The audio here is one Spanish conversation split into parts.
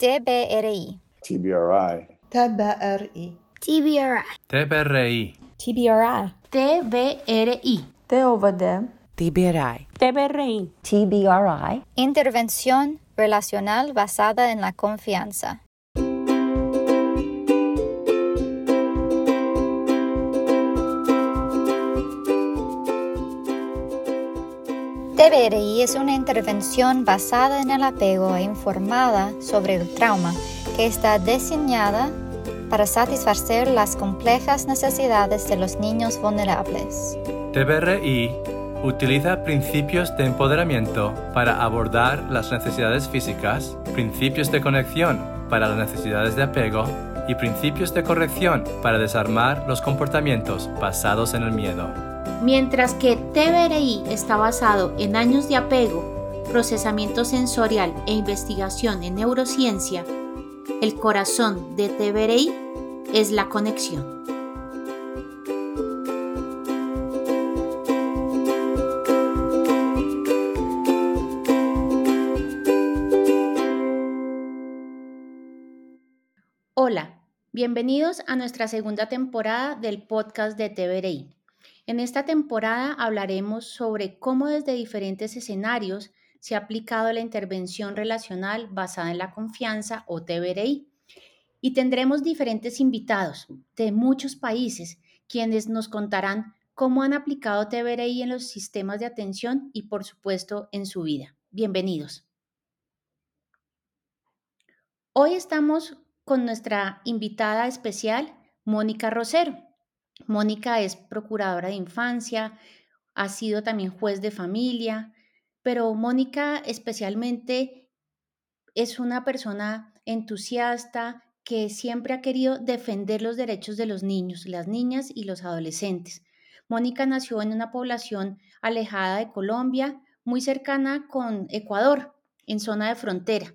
TBRI. TBRI. TBRI. TBRI. TBRI. TBRI. TBRI. TOVD. TBRI. TBRI. TBRI. Intervención relacional basada en la confianza. TBRI es una intervención basada en el apego e informada sobre el trauma que está diseñada para satisfacer las complejas necesidades de los niños vulnerables. TBRI utiliza principios de empoderamiento para abordar las necesidades físicas, principios de conexión para las necesidades de apego y principios de corrección para desarmar los comportamientos basados en el miedo. Mientras que TBRI está basado en años de apego, procesamiento sensorial e investigación en neurociencia, el corazón de TBRI es la conexión. Hola, bienvenidos a nuestra segunda temporada del podcast de TBRI. En esta temporada hablaremos sobre cómo desde diferentes escenarios se ha aplicado la intervención relacional basada en la confianza o TBRI. Y tendremos diferentes invitados de muchos países quienes nos contarán cómo han aplicado TBRI en los sistemas de atención y por supuesto en su vida. Bienvenidos. Hoy estamos con nuestra invitada especial, Mónica Rosero. Mónica es procuradora de infancia, ha sido también juez de familia, pero Mónica especialmente es una persona entusiasta que siempre ha querido defender los derechos de los niños, las niñas y los adolescentes. Mónica nació en una población alejada de Colombia, muy cercana con Ecuador, en zona de frontera.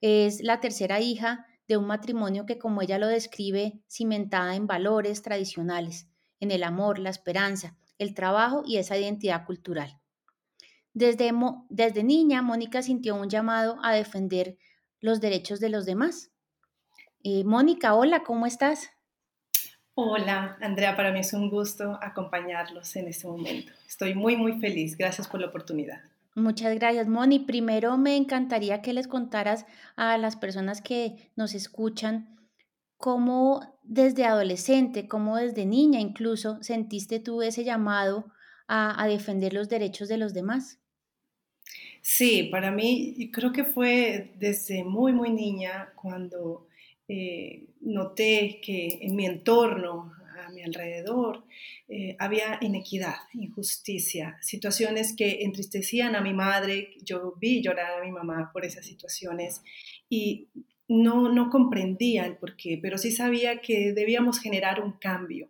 Es la tercera hija de un matrimonio que, como ella lo describe, cimentada en valores tradicionales, en el amor, la esperanza, el trabajo y esa identidad cultural. Desde, desde niña, Mónica sintió un llamado a defender los derechos de los demás. Eh, Mónica, hola, ¿cómo estás? Hola, Andrea, para mí es un gusto acompañarlos en este momento. Estoy muy, muy feliz. Gracias por la oportunidad. Muchas gracias, Moni. Primero me encantaría que les contaras a las personas que nos escuchan cómo desde adolescente, cómo desde niña incluso, sentiste tú ese llamado a, defender los derechos de los demás. Sí, para mí creo que fue desde muy, muy niña cuando eh, noté que en mi entorno a mi alrededor eh, había inequidad, injusticia, situaciones que entristecían a mi madre. Yo vi llorar a mi mamá por esas situaciones y no, no comprendía el porqué, pero sí sabía que debíamos generar un cambio.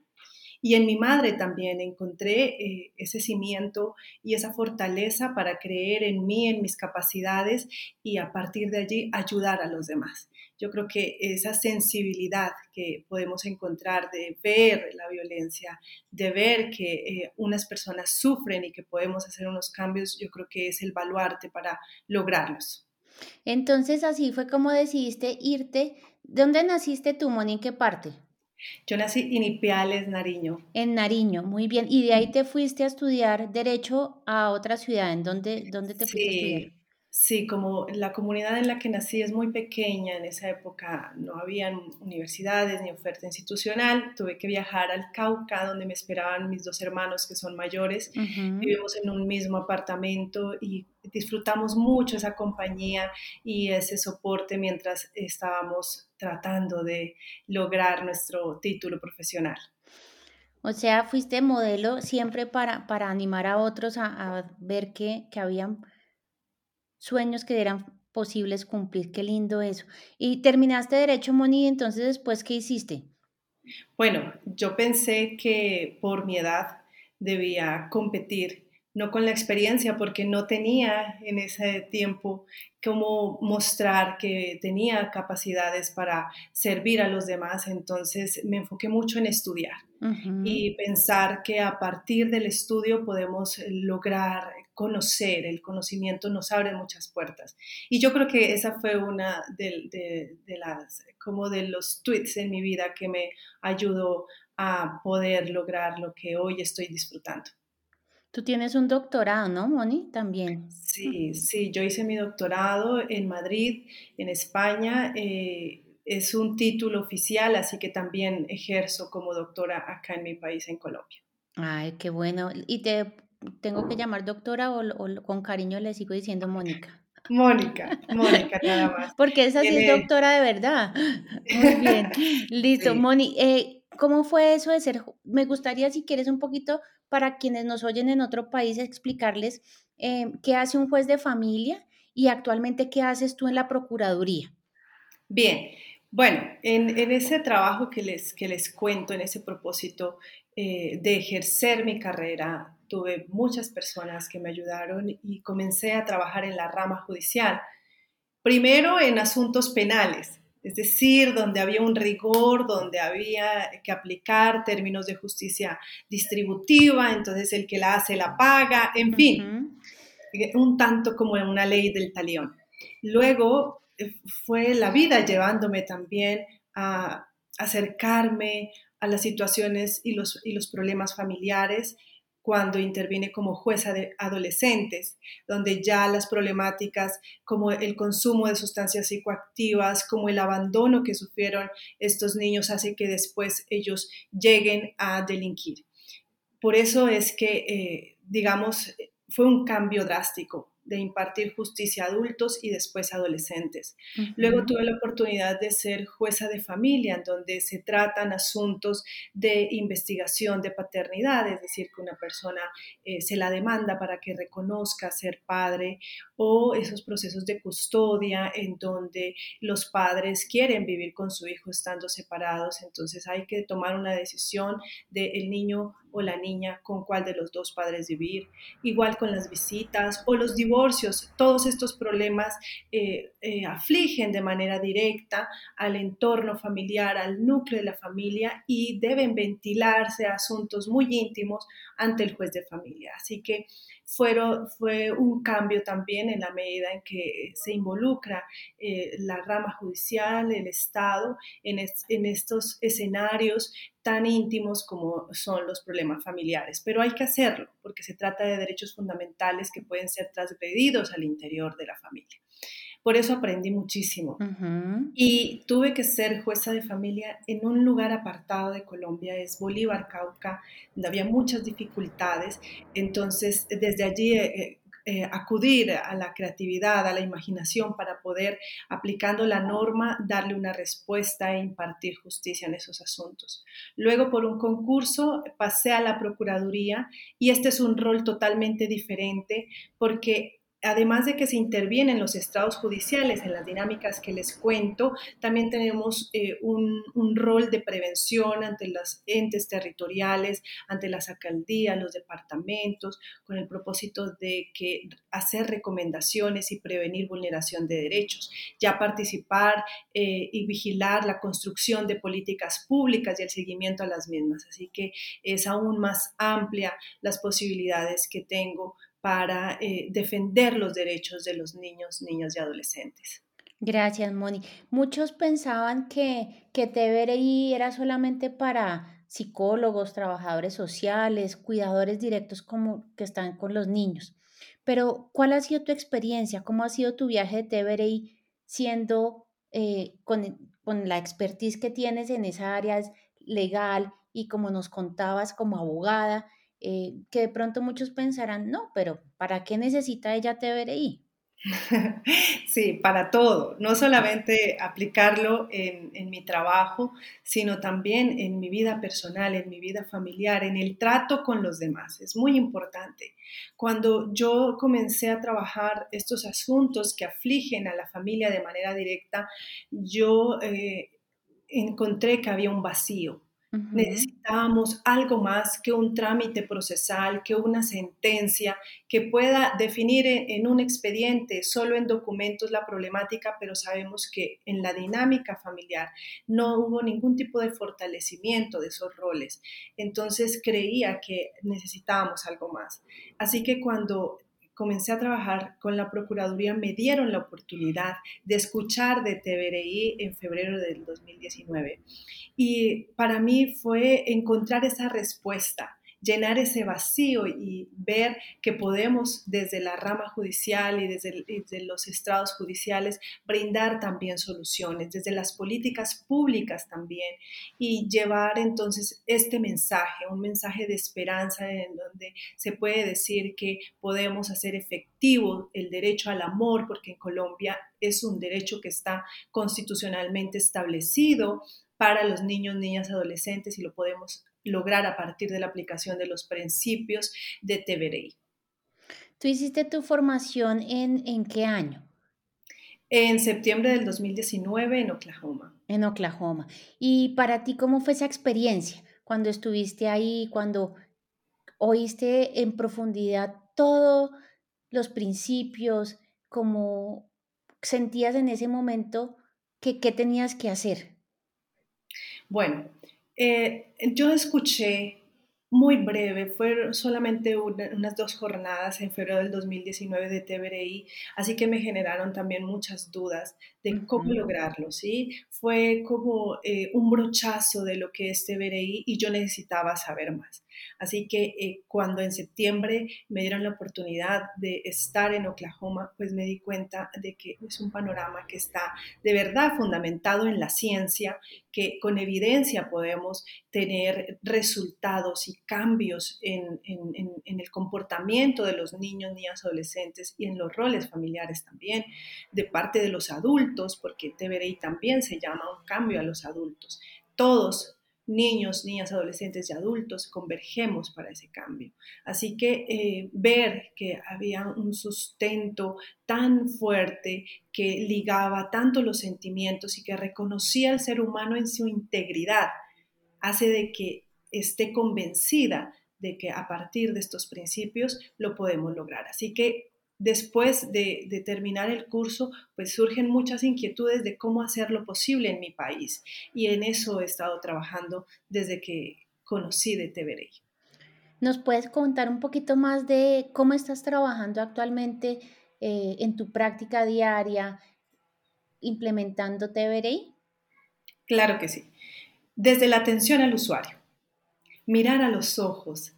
Y en mi madre también encontré eh, ese cimiento y esa fortaleza para creer en mí, en mis capacidades y a partir de allí ayudar a los demás. Yo creo que esa sensibilidad que podemos encontrar de ver la violencia, de ver que eh, unas personas sufren y que podemos hacer unos cambios, yo creo que es el baluarte para lograrlos. Entonces así fue como decidiste irte. ¿Dónde naciste tú, Moni? ¿En qué parte? Yo nací en Ipiales, Nariño. En Nariño, muy bien. ¿Y de ahí te fuiste a estudiar Derecho a otra ciudad? ¿En dónde, dónde te fuiste a estudiar? Sí, como la comunidad en la que nací es muy pequeña, en esa época no habían universidades ni oferta institucional, tuve que viajar al Cauca, donde me esperaban mis dos hermanos que son mayores. Vivimos en un mismo apartamento y disfrutamos mucho esa compañía y ese soporte mientras estábamos tratando de lograr nuestro título profesional. O sea, fuiste modelo siempre para, para animar a otros a, ver que, que habían sueños que eran posibles cumplir. Qué lindo eso. Y terminaste derecho, Moni, entonces después, ¿qué hiciste? Bueno, yo pensé que por mi edad debía competir no con la experiencia, porque no tenía en ese tiempo cómo mostrar que tenía capacidades para servir a los demás. Entonces me enfoqué mucho en estudiar y pensar que a partir del estudio podemos lograr conocer. El conocimiento nos abre muchas puertas. Y yo creo que esa fue una de, las, como de los tweets en mi vida que me ayudó a poder lograr lo que hoy estoy disfrutando. Tú tienes un doctorado, ¿no, Moni? También. Sí, sí, yo hice mi doctorado en Madrid, en España. Eh, es un título oficial, así que también ejerzo como doctora acá en mi país, en Colombia. Ay, qué bueno. ¿Y te tengo que llamar doctora o, con cariño le sigo diciendo Mónica? Mónica, Mónica, nada más. Porque esa sí es doctora de verdad. Muy bien. Listo, Moni. Eh, ¿Cómo fue eso de ser? Me gustaría, si quieres, un poquito para quienes nos oyen en otro país, explicarles eh, qué hace un juez de familia y actualmente qué haces tú en la Procuraduría. Bien, bueno, en, ese trabajo que les, que les cuento, en ese propósito eh, de ejercer mi carrera, tuve muchas personas que me ayudaron y comencé a trabajar en la rama judicial. Primero en asuntos penales, es decir, donde había un rigor, donde había que aplicar términos de justicia distributiva, entonces el que la hace la paga, en fin, un tanto como en una ley del talión. Luego eh, fue la vida llevándome también a acercarme a las situaciones y los, y los problemas familiares cuando interviene como jueza de adolescentes, donde ya las problemáticas como el consumo de sustancias psicoactivas, como el abandono que sufrieron estos niños hace que después ellos lleguen a delinquir. Por eso es que, eh, digamos, fue un cambio drástico de impartir justicia a adultos y después adolescentes. Luego tuve la oportunidad de ser jueza de familia, en donde se tratan asuntos de investigación de paternidad, es decir, que una persona eh, se la demanda para que reconozca ser padre, o esos procesos de custodia en donde los padres quieren vivir con su hijo estando separados, entonces hay que tomar una decisión del el niño o la niña con cuál de los dos padres vivir, igual con las visitas o los divorcios. Todos estos problemas eh, eh, afligen de manera directa al entorno familiar, al núcleo de la familia y deben ventilarse asuntos muy íntimos ante el juez de familia. Así que fue un cambio también en la medida en que se involucra eh, la rama judicial, el Estado, en, en estos escenarios tan íntimos como son los problemas familiares. Pero hay que hacerlo porque se trata de derechos fundamentales que pueden ser transgredidos al interior de la familia. Por eso aprendí muchísimo. Y tuve que ser jueza de familia en un lugar apartado de Colombia, es Bolívar, Cauca, donde había muchas dificultades. Entonces, desde allí eh, eh, acudir a la creatividad, a la imaginación para poder, aplicando la norma, darle una respuesta e impartir justicia en esos asuntos. Luego, por un concurso, pasé a la Procuraduría y este es un rol totalmente diferente porque además de que se interviene en los estados judiciales, en las dinámicas que les cuento, también tenemos eh, un, rol de prevención ante los entes territoriales, ante las alcaldías, los departamentos, con el propósito de que hacer recomendaciones y prevenir vulneración de derechos, ya participar eh, y vigilar la construcción de políticas públicas y el seguimiento a las mismas. Así que es aún más amplia las posibilidades que tengo para eh, defender los derechos de los niños, niñas y adolescentes. Gracias, Moni. Muchos pensaban que, que TVRI era solamente para psicólogos, trabajadores sociales, cuidadores directos como que están con los niños. Pero, ¿cuál ha sido tu experiencia? ¿Cómo ha sido tu viaje de TVRI siendo eh, con, con la expertise que tienes en esa área legal y como nos contabas como abogada? Eh, que de pronto muchos pensarán, no, pero ¿para qué necesita ella TVRI? Sí, para todo, no solamente aplicarlo en, en, mi trabajo, sino también en mi vida personal, en mi vida familiar, en el trato con los demás. Es muy importante. Cuando yo comencé a trabajar estos asuntos que afligen a la familia de manera directa, yo eh, encontré que había un vacío Necesitábamos algo más que un trámite procesal, que una sentencia que pueda definir en, un expediente, solo en documentos, la problemática, pero sabemos que en la dinámica familiar no hubo ningún tipo de fortalecimiento de esos roles. Entonces creía que necesitábamos algo más. Así que cuando comencé a trabajar con la Procuraduría, me dieron la oportunidad de escuchar de TVRI en febrero del 2019. Y para mí fue encontrar esa respuesta llenar ese vacío y ver que podemos desde la rama judicial y desde, los estrados judiciales brindar también soluciones, desde las políticas públicas también, y llevar entonces este mensaje, un mensaje de esperanza en donde se puede decir que podemos hacer efectivo el derecho al amor, porque en Colombia es un derecho que está constitucionalmente establecido para los niños, niñas, adolescentes y lo podemos lograr a partir de la aplicación de los principios de TVRI. ¿Tú hiciste tu formación en, en qué año? En septiembre del 2019 en Oklahoma. En Oklahoma. ¿Y para ti cómo fue esa experiencia cuando estuviste ahí, cuando oíste en profundidad todos los principios, cómo sentías en ese momento que qué tenías que hacer? Bueno, eh, yo escuché muy breve, fueron solamente unas dos jornadas en febrero del 2019 de TVRI, así que me generaron también muchas dudas de cómo lograrlo, ¿sí? Fue como eh, un brochazo de lo que es TVRI y yo necesitaba saber más. Así que eh, cuando en septiembre me dieron la oportunidad de estar en Oklahoma, pues me di cuenta de que es un panorama que está de verdad fundamentado en la ciencia, que con evidencia podemos tener resultados y cambios en, el comportamiento de los niños, niñas, adolescentes y en los roles familiares también, de parte de los adultos, porque TVRI también se llama un cambio a los adultos. Todos niños, niñas, adolescentes y adultos convergemos para ese cambio. Así que eh, ver que había un sustento tan fuerte que ligaba tanto los sentimientos y que reconocía al ser humano en su integridad, hace de que esté convencida de que a partir de estos principios lo podemos lograr. Así que después de, terminar el curso, pues surgen muchas inquietudes de cómo hacerlo posible en mi país. Y en eso he estado trabajando desde que conocí de TVRI. ¿Nos puedes contar un poquito más de cómo estás trabajando actualmente eh, en tu práctica diaria implementando TVRI? Claro que sí. Desde la atención al usuario, mirar a los ojos,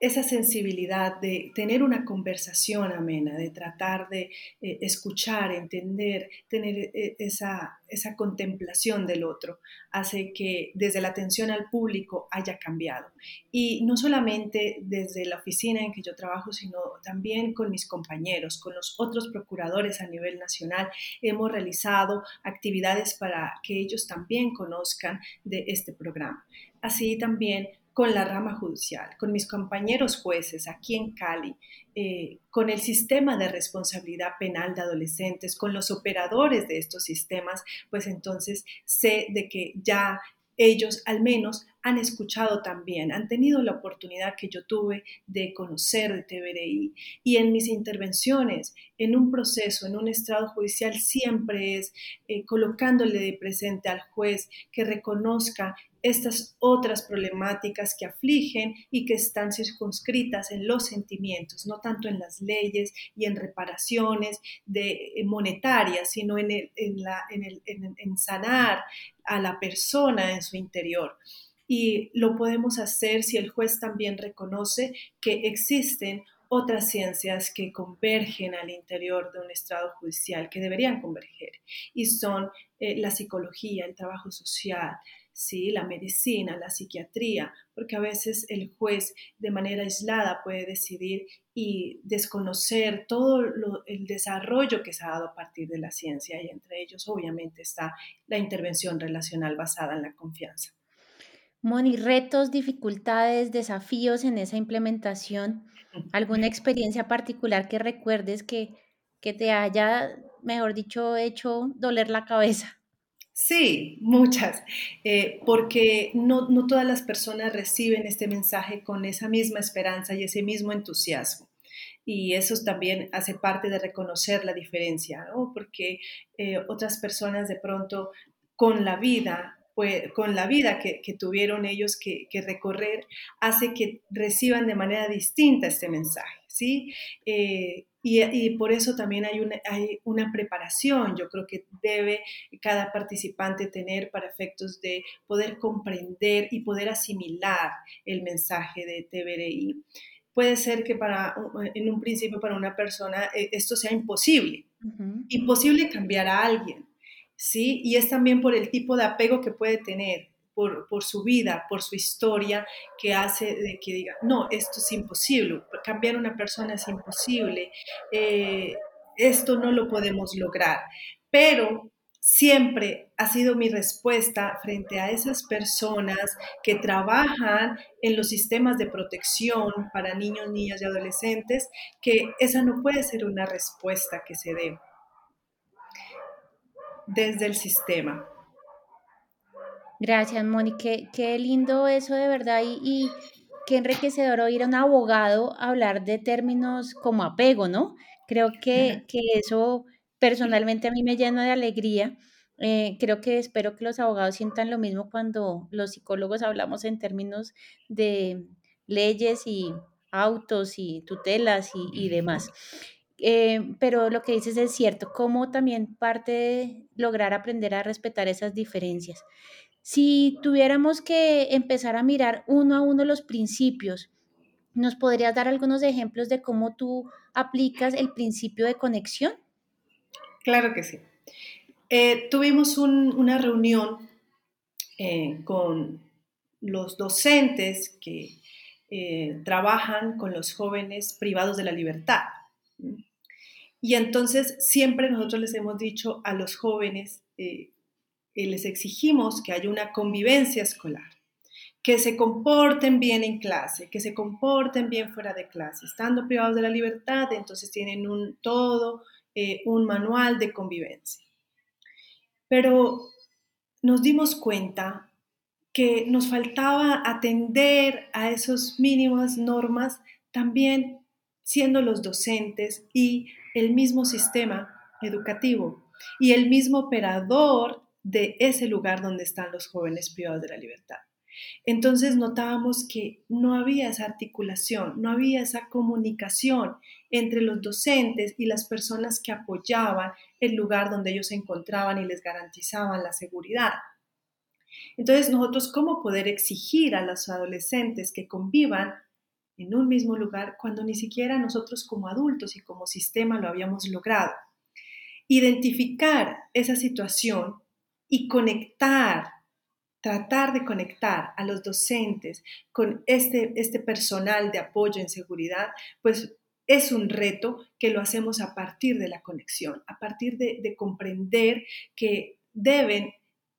esa sensibilidad de tener una conversación amena, de tratar de eh, escuchar, entender, tener eh, esa, esa contemplación del otro, hace que desde la atención al público haya cambiado. Y no solamente desde la oficina en que yo trabajo, sino también con mis compañeros, con los otros procuradores a nivel nacional, hemos realizado actividades para que ellos también conozcan de este programa. Así también con la rama judicial, con mis compañeros jueces aquí en Cali, eh, con el sistema de responsabilidad penal de adolescentes, con los operadores de estos sistemas, pues entonces sé de que ya ellos al menos han escuchado también, han tenido la oportunidad que yo tuve de conocer de TVRI y en mis intervenciones, en un proceso, en un estrado judicial, siempre es eh, colocándole de presente al juez que reconozca estas otras problemáticas que afligen y que están circunscritas en los sentimientos, no tanto en las leyes y en reparaciones de, eh, monetarias, sino en, en, la, en sanar a la persona en su interior. Y lo podemos hacer si el juez también reconoce que existen otras ciencias que convergen al interior de un estrado judicial, que deberían converger, y son eh, la psicología, el trabajo social, ¿sí? la medicina, la psiquiatría, porque a veces el juez de manera aislada puede decidir y desconocer todo el desarrollo que se ha dado a partir de la ciencia y entre ellos obviamente está la intervención relacional basada en la confianza. Moni, retos, dificultades, desafíos en esa implementación, alguna experiencia particular que recuerdes que, que te haya, mejor dicho, hecho doler la cabeza. Sí, muchas, eh, porque no, no todas las personas reciben este mensaje con esa misma esperanza y ese mismo entusiasmo y eso también hace parte de reconocer la diferencia, ¿no? Porque eh, otras personas de pronto con la vida, pues, con la vida que, tuvieron ellos que, recorrer, hace que reciban de manera distinta este mensaje, ¿sí? Eh, y, por eso también hay una, hay una preparación, yo creo que debe cada participante tener para efectos de poder comprender y poder asimilar el mensaje de TBRI. Puede ser que para, en un principio para una persona eh, esto sea imposible, imposible cambiar a alguien, ¿sí? Y es también por el tipo de apego que puede tener, por, por, su vida, por su historia, que hace de que diga, no, esto es imposible, cambiar una persona es imposible, eh, esto no lo podemos lograr. Pero siempre ha sido mi respuesta frente a esas personas que trabajan en los sistemas de protección para niños, niñas y adolescentes, que esa no puede ser una respuesta que se dé desde el sistema. Gracias, Moni. Qué, lindo eso de verdad y, qué enriquecedor oír a un abogado hablar de términos como apego, ¿no? Creo que, eso personalmente a mí me llena de alegría. Eh, creo que espero que los abogados sientan lo mismo cuando los psicólogos hablamos en términos de leyes y autos y tutelas y demás. Eh, pero lo que dices es cierto, como también parte de lograr aprender a respetar esas diferencias. Si tuviéramos que empezar a mirar uno a uno los principios, ¿nos podrías dar algunos ejemplos de cómo tú aplicas el principio de conexión? Claro que sí. Eh, tuvimos una reunión eh, con los docentes que trabajan con los jóvenes privados de la libertad. Y entonces siempre nosotros les hemos dicho a los jóvenes, eh, eh, les exigimos que haya una convivencia escolar, que se comporten bien en clase, que se comporten bien fuera de clase. Estando privados de la libertad, entonces tienen un todo, eh, un manual de convivencia. Pero nos dimos cuenta que nos faltaba atender a esas mínimas normas también siendo los docentes y el mismo sistema educativo y el mismo operador de ese lugar donde están los jóvenes privados de la libertad. Entonces notábamos que no había esa articulación, no había esa comunicación entre los docentes y las personas que apoyaban el lugar donde ellos se encontraban y les garantizaban la seguridad. Entonces nosotros, ¿cómo poder exigir a los adolescentes que convivan en un mismo lugar cuando ni siquiera nosotros como adultos y como sistema lo habíamos logrado. Identificar esa situación y conectar, tratar de conectar a los docentes con este, este personal de apoyo en seguridad, pues es un reto que lo hacemos a partir de la conexión, a partir de, de comprender que deben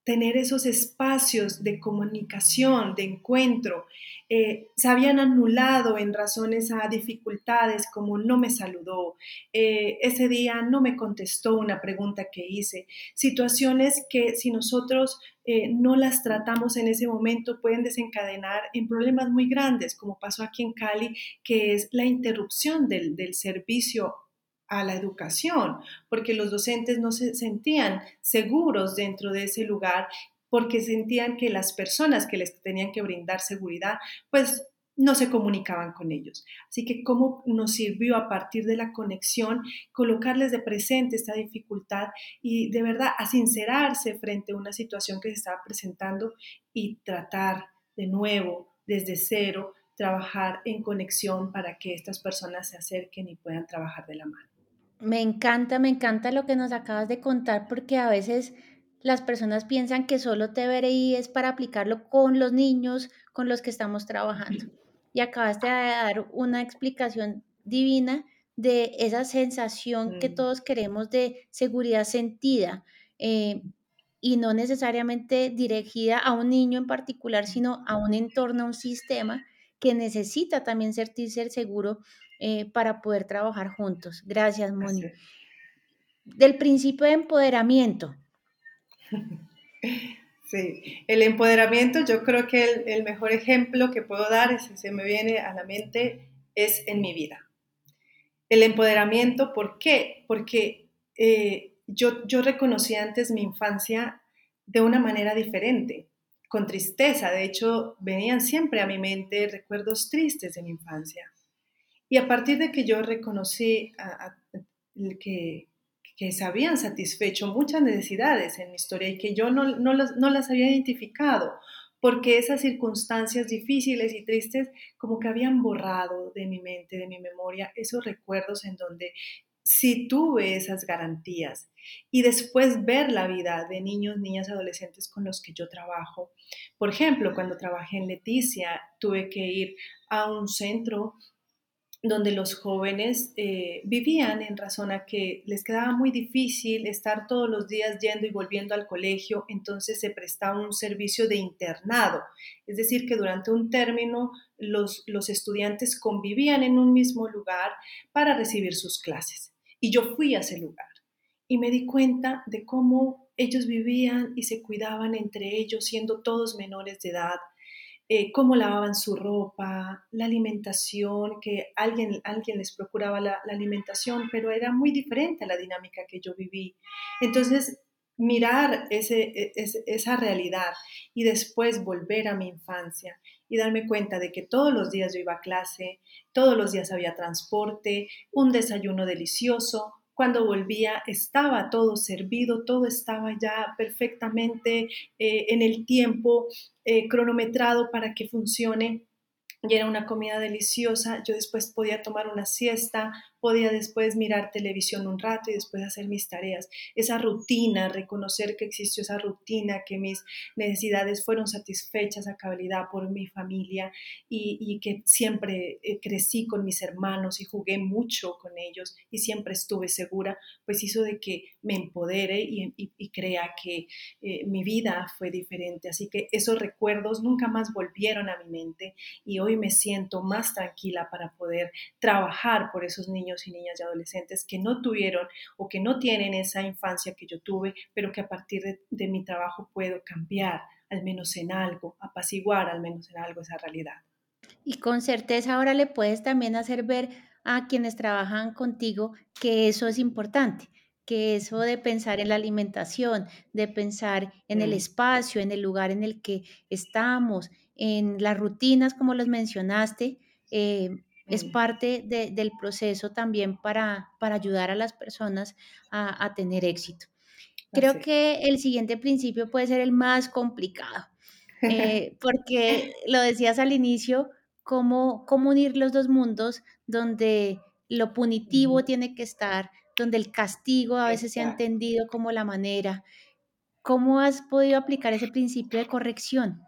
tener esos espacios de comunicación, de encuentro, eh, se habían anulado en razones a dificultades como no me saludó, eh, ese día no me contestó una pregunta que hice, situaciones que si nosotros eh, no las tratamos en ese momento pueden desencadenar en problemas muy grandes, como pasó aquí en Cali, que es la interrupción del, del servicio a la educación, porque los docentes no se sentían seguros dentro de ese lugar, porque sentían que las personas que les tenían que brindar seguridad, pues no se comunicaban con ellos. Así que cómo nos sirvió a partir de la conexión colocarles de presente esta dificultad y de verdad a sincerarse frente a una situación que se estaba presentando y tratar de nuevo, desde cero, trabajar en conexión para que estas personas se acerquen y puedan trabajar de la mano. Me encanta, me encanta lo que nos acabas de contar porque a veces las personas piensan que solo TBRI es para aplicarlo con los niños con los que estamos trabajando. Y acabaste de dar una explicación divina de esa sensación que mm. todos queremos de seguridad sentida eh, y no necesariamente dirigida a un niño en particular, sino a un entorno, a un sistema que necesita también sentirse seguro eh, para poder trabajar juntos. Gracias, Moni. Del principio de empoderamiento. Sí, el empoderamiento, yo creo que el, mejor ejemplo que puedo dar, si se me viene a la mente, es en mi vida. El empoderamiento, ¿por qué? Porque eh, yo, yo reconocí antes mi infancia de una manera diferente, con tristeza. De hecho, venían siempre a mi mente recuerdos tristes de mi infancia. Y a partir de que yo reconocí que, que se habían satisfecho muchas necesidades en mi historia y que yo no, no, las, no las había identificado, porque esas circunstancias difíciles y tristes como que habían borrado de mi mente, de mi memoria, esos recuerdos en donde sí tuve esas garantías. Y después ver la vida de niños, niñas, adolescentes con los que yo trabajo. Por ejemplo, cuando trabajé en Leticia, tuve que ir a un centro donde los jóvenes eh, vivían en razón a que les quedaba muy difícil estar todos los días yendo y volviendo al colegio, entonces se prestaba un servicio de internado, es decir, que durante un término los, los estudiantes convivían en un mismo lugar para recibir sus clases. Y yo fui a ese lugar y me di cuenta de cómo ellos vivían y se cuidaban entre ellos, siendo todos menores de edad, eh, cómo lavaban su ropa, la alimentación, que alguien, alguien les procuraba la, alimentación, pero era muy diferente a la dinámica que yo viví. Entonces, mirar ese, esa realidad y después volver a mi infancia y darme cuenta de que todos los días yo iba a clase, todos los días había transporte, un desayuno delicioso, cuando volvía estaba todo servido, todo estaba ya perfectamente eh, en el tiempo eh, cronometrado para que funcione y era una comida deliciosa. Yo después podía tomar una siesta, podía después mirar televisión un rato y después hacer mis tareas. Esa rutina, reconocer que existió esa rutina, que mis necesidades fueron satisfechas a cabalidad por mi familia y, que siempre eh, crecí con mis hermanos y jugué mucho con ellos y siempre estuve segura, pues hizo de que me empodere y, crea que eh, mi vida fue diferente. Así que esos recuerdos nunca más volvieron a mi mente y hoy me siento más tranquila para poder trabajar por esos niños y niñas y adolescentes que no tuvieron o que no tienen esa infancia que yo tuve, pero que a partir de, mi trabajo puedo cambiar, al menos en algo, apaciguar al menos en algo esa realidad. Y con certeza ahora le puedes también hacer ver a quienes trabajan contigo que eso es importante, que eso de pensar en la alimentación, de pensar en el espacio, en el lugar en el que estamos, en las rutinas como los mencionaste, eh, es parte del proceso también para, para, ayudar a las personas a, tener éxito. Creo que el siguiente principio puede ser el más complicado, eh, porque lo decías al inicio, cómo, cómo unir los dos mundos donde lo punitivo tiene que estar, donde el castigo a veces se ha entendido como la manera. ¿Cómo has podido aplicar ese principio de corrección?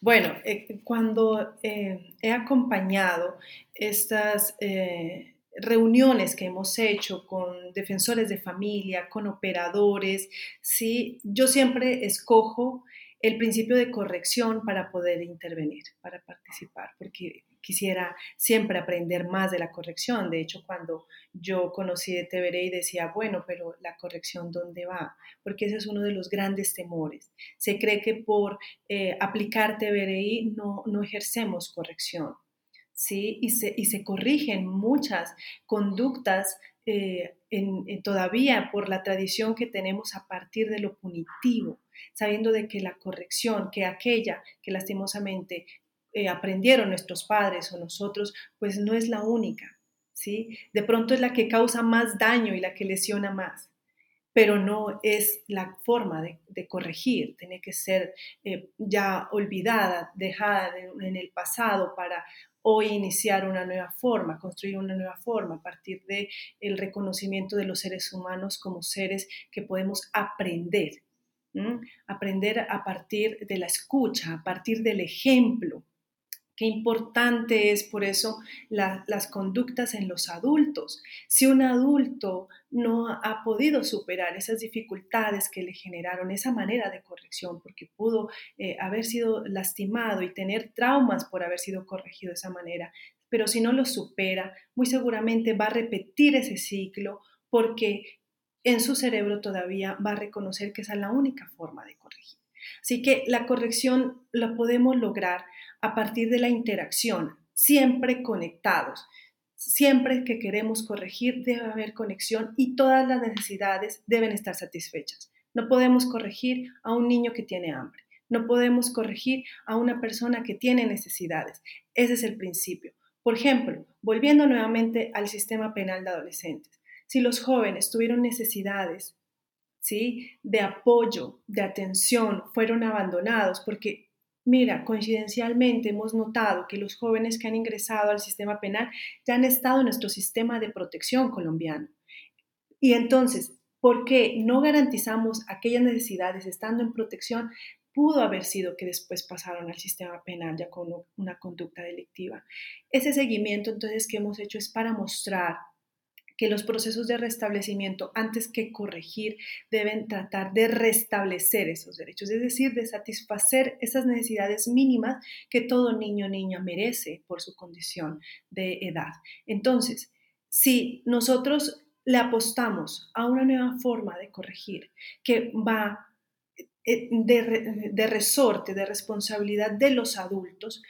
Bueno, eh, cuando eh, he acompañado estas eh, reuniones que hemos hecho con defensores de familia, con operadores, ¿sí? yo siempre escojo el principio de corrección para poder intervenir, para participar, porque quisiera siempre aprender más de la corrección. De hecho, cuando yo conocí de TVRI decía, bueno, pero la corrección, ¿dónde va? Porque ese es uno de los grandes temores. Se cree que por eh, aplicar TVRI no, no ejercemos corrección. ¿Sí? Y se, y se corrigen muchas conductas eh, todavía por la tradición que tenemos a partir de lo punitivo, sabiendo de que la corrección, que aquella que lastimosamente eh, aprendieron nuestros padres o nosotros, pues no es la única, ¿sí? De pronto es la que causa más daño y la que lesiona más, pero no es la forma de, corregir, tiene que ser eh, ya olvidada, dejada en, el pasado para hoy iniciar una nueva forma, construir una nueva forma a partir de el reconocimiento de los seres humanos como seres que podemos aprender, aprender a partir de la escucha, a partir del ejemplo, Qué importante es por eso las conductas en los adultos. Si un adulto no ha podido superar esas dificultades que le generaron esa manera de corrección, porque pudo eh, haber sido lastimado y tener traumas por haber sido corregido de esa manera, pero si no lo supera, muy seguramente va a repetir ese ciclo porque en su cerebro todavía va a reconocer que esa es la única forma de corregir. Así que la corrección la podemos lograr a partir de la interacción, siempre conectados. Siempre que queremos corregir debe haber conexión y todas las necesidades deben estar satisfechas. No podemos corregir a un niño que tiene hambre. No podemos corregir a una persona que tiene necesidades. Ese es el principio. Por ejemplo, volviendo nuevamente al sistema penal de adolescentes, si los jóvenes tuvieron necesidades ¿sí? de apoyo, de atención, fueron abandonados, porque mira, coincidencialmente hemos notado que los jóvenes que han ingresado al sistema penal ya han estado en nuestro sistema de protección colombiano. Y entonces, ¿por qué no garantizamos aquellas necesidades estando en protección pudo haber sido que después pasaron al sistema penal ya con una conducta delictiva. Ese seguimiento entonces que hemos hecho es para mostrar que los procesos de restablecimiento, antes que corregir, deben tratar de restablecer esos derechos, es decir, de satisfacer esas necesidades mínimas que todo niño o niña merece por su condición de edad. Entonces, si nosotros le apostamos a una nueva forma de corregir que va eh, de, resorte, de responsabilidad de los adultos,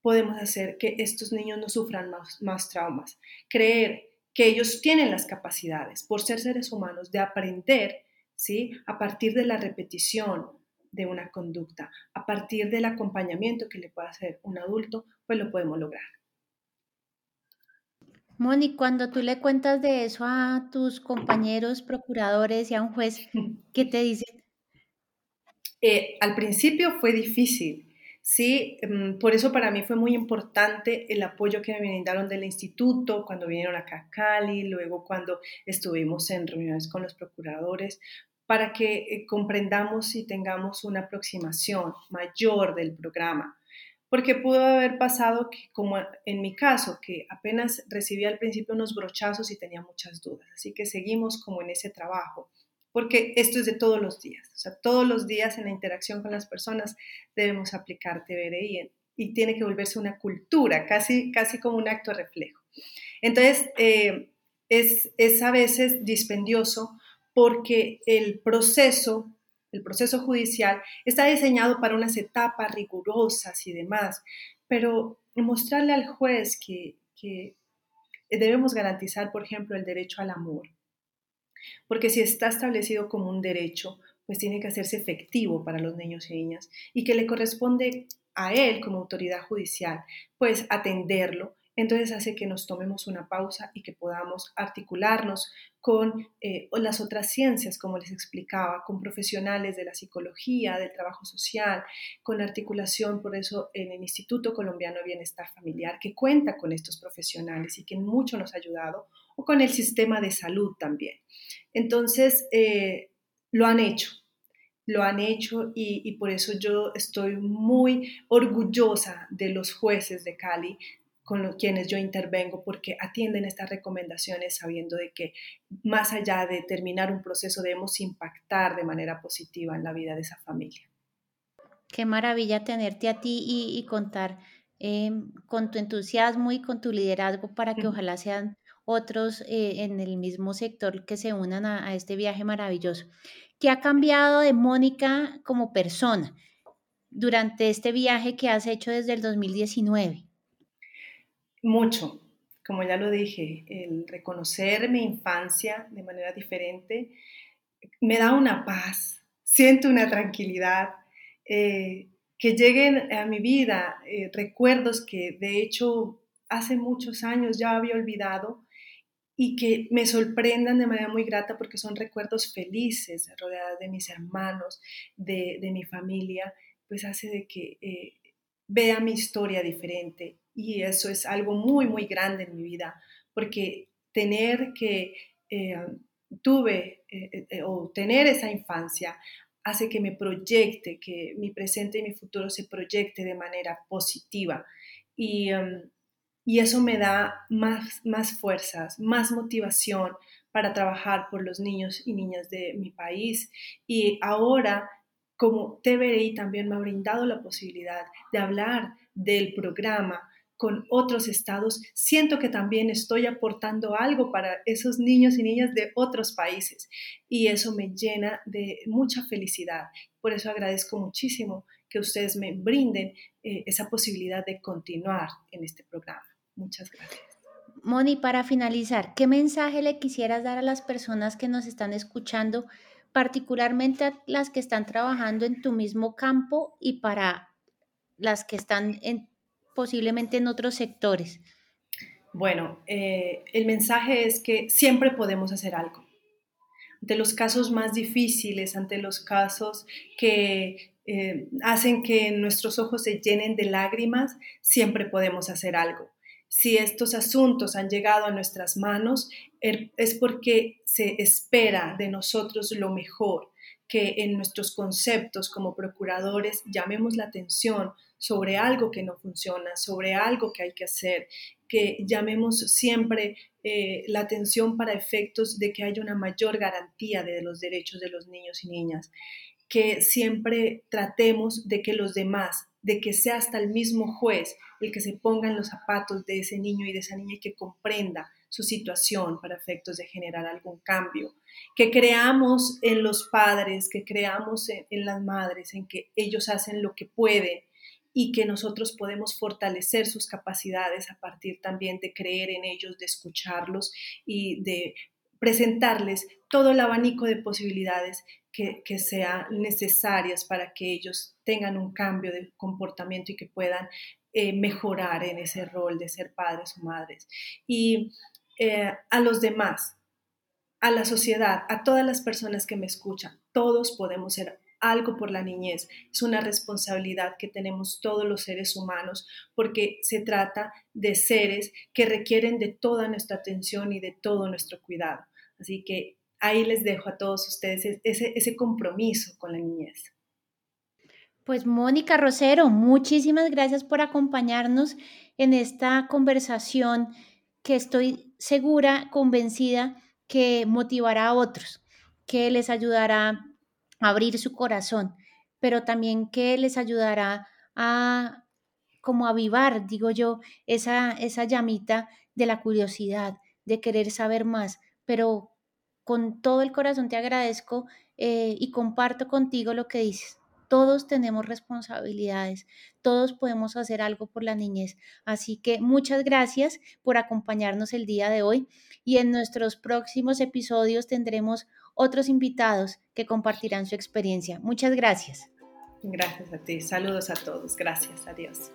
podemos hacer que estos niños no sufran más, más traumas. Creer que ellos tienen las capacidades, por ser seres humanos, de aprender, ¿sí? A partir de la repetición de una conducta, a partir del acompañamiento que le pueda hacer un adulto, pues lo podemos lograr. Moni, cuando tú le cuentas de eso a tus compañeros procuradores y a un juez, ¿qué te dicen? Eh, al principio fue difícil, sí, em, por eso para mí fue muy importante el apoyo que me brindaron del instituto cuando vinieron acá a Cali, luego cuando estuvimos en reuniones con los procuradores, para que eh, comprendamos y tengamos una aproximación mayor del programa. Porque pudo haber pasado como en mi caso, que apenas recibí al principio unos brochazos y tenía muchas dudas. Así que seguimos como en ese trabajo porque esto es de todos los días, o sea, todos los días en la interacción con las personas debemos aplicar TBRI y tiene que volverse una cultura, casi, casi como un acto de reflejo. Entonces, eh, es, a veces dispendioso porque el proceso, el proceso judicial está diseñado para unas etapas rigurosas y demás, pero mostrarle al juez que debemos garantizar, por ejemplo, el derecho al amor, porque si está establecido como un derecho, pues tiene que hacerse efectivo para los niños y niñas y que le corresponde a él como autoridad judicial, pues atenderlo. Entonces hace que nos tomemos una pausa y que podamos articularnos con eh, las otras ciencias, como les explicaba, con profesionales de la psicología, del trabajo social, con articulación, por eso en el Instituto Colombiano de Bienestar Familiar, que cuenta con estos profesionales y que mucho nos ha ayudado, o con el sistema de salud también. Entonces, eh, lo han hecho, lo han hecho y, por eso yo estoy muy orgullosa de los jueces de Cali con los quienes yo intervengo porque atienden estas recomendaciones sabiendo de que más allá de terminar un proceso debemos impactar de manera positiva en la vida de esa familia. Qué maravilla tenerte a ti y, contar em, con tu entusiasmo y con tu liderazgo para que ojalá sean otros eh, en el mismo sector que se unan a, este viaje maravilloso. ¿Qué ha cambiado de Mónica como persona durante este viaje que has hecho desde el 2019? Mucho, como ya lo dije, el reconocer mi infancia de manera diferente me da una paz, siento una tranquilidad, eh, que lleguen a mi vida eh, recuerdos que de hecho hace muchos años ya había olvidado y que me sorprendan de manera muy grata porque son recuerdos felices, rodeadas de mis hermanos, de, mi familia, pues hace de que eh, vea mi historia diferente y eso es algo muy, muy grande en mi vida, porque tener que eh, tuve eh, o tener esa infancia hace que me proyecte, que mi presente y mi futuro se proyecte de manera positiva. Y, em, y eso me da más, más fuerzas, más motivación para trabajar por los niños y niñas de mi país. Y ahora, como TVI también me ha brindado la posibilidad de hablar del programa con otros estados, siento que también estoy aportando algo para esos niños y niñas de otros países y eso me llena de mucha felicidad. Por eso agradezco muchísimo que ustedes me brinden eh, esa posibilidad de continuar en este programa. Muchas gracias. Moni, para finalizar, ¿qué mensaje le quisieras dar a las personas que nos están escuchando, particularmente a las que están trabajando en tu mismo campo y para las que están en posiblemente en otros sectores? Bueno, eh, el mensaje es que siempre podemos hacer algo. Ante los casos más difíciles, ante los casos que eh, hacen que nuestros ojos se llenen de lágrimas, siempre podemos hacer algo. Si estos asuntos han llegado a nuestras manos, er, es porque se espera de nosotros lo mejor, que en nuestros conceptos como procuradores llamemos la atención sobre algo que no funciona, sobre algo que hay que hacer, que llamemos siempre eh, la atención para efectos de que haya una mayor garantía de los derechos de los niños y niñas, que siempre tratemos de que los demás, de que sea hasta el mismo juez el que se ponga en los zapatos de ese niño y de esa niña y que comprenda su situación para efectos de generar algún cambio, que creamos en los padres, que creamos en, en las madres, en que ellos hacen lo que pueden y que nosotros podemos fortalecer sus capacidades a partir también de creer en ellos, de escucharlos y de presentarles todo el abanico de posibilidades que, sean necesarias para que ellos tengan un cambio de comportamiento y que puedan eh, mejorar en ese rol de ser padres o madres. Y eh, a los demás, a la sociedad, a todas las personas que me escuchan, todos podemos ser algo por la niñez. Es una responsabilidad que tenemos todos los seres humanos porque se trata de seres que requieren de toda nuestra atención y de todo nuestro cuidado. Así que ahí les dejo a todos ustedes ese, ese compromiso con la niñez. Pues Mónica Rosero, muchísimas gracias por acompañarnos en esta conversación que estoy segura, convencida que motivará a otros, que les ayudará abrir su corazón, pero también que les ayudará a como avivar, digo yo, esa, esa llamita de la curiosidad, de querer saber más, pero con todo el corazón te agradezco eh, y comparto contigo lo que dices. Todos tenemos responsabilidades, todos podemos hacer algo por la niñez. Así que muchas gracias por acompañarnos el día de hoy y en nuestros próximos episodios tendremos otros invitados que compartirán su experiencia. Muchas gracias. Gracias a ti. Saludos a todos. Gracias. Adiós.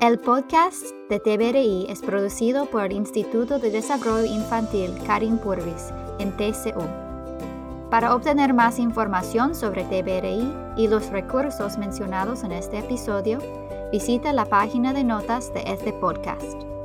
El podcast de TBRI es producido por el Instituto de Desarrollo Infantil Karin Purvis en TCU. Para obtener más información sobre TBRI y los recursos mencionados en este episodio, visita la página de notas de este podcast.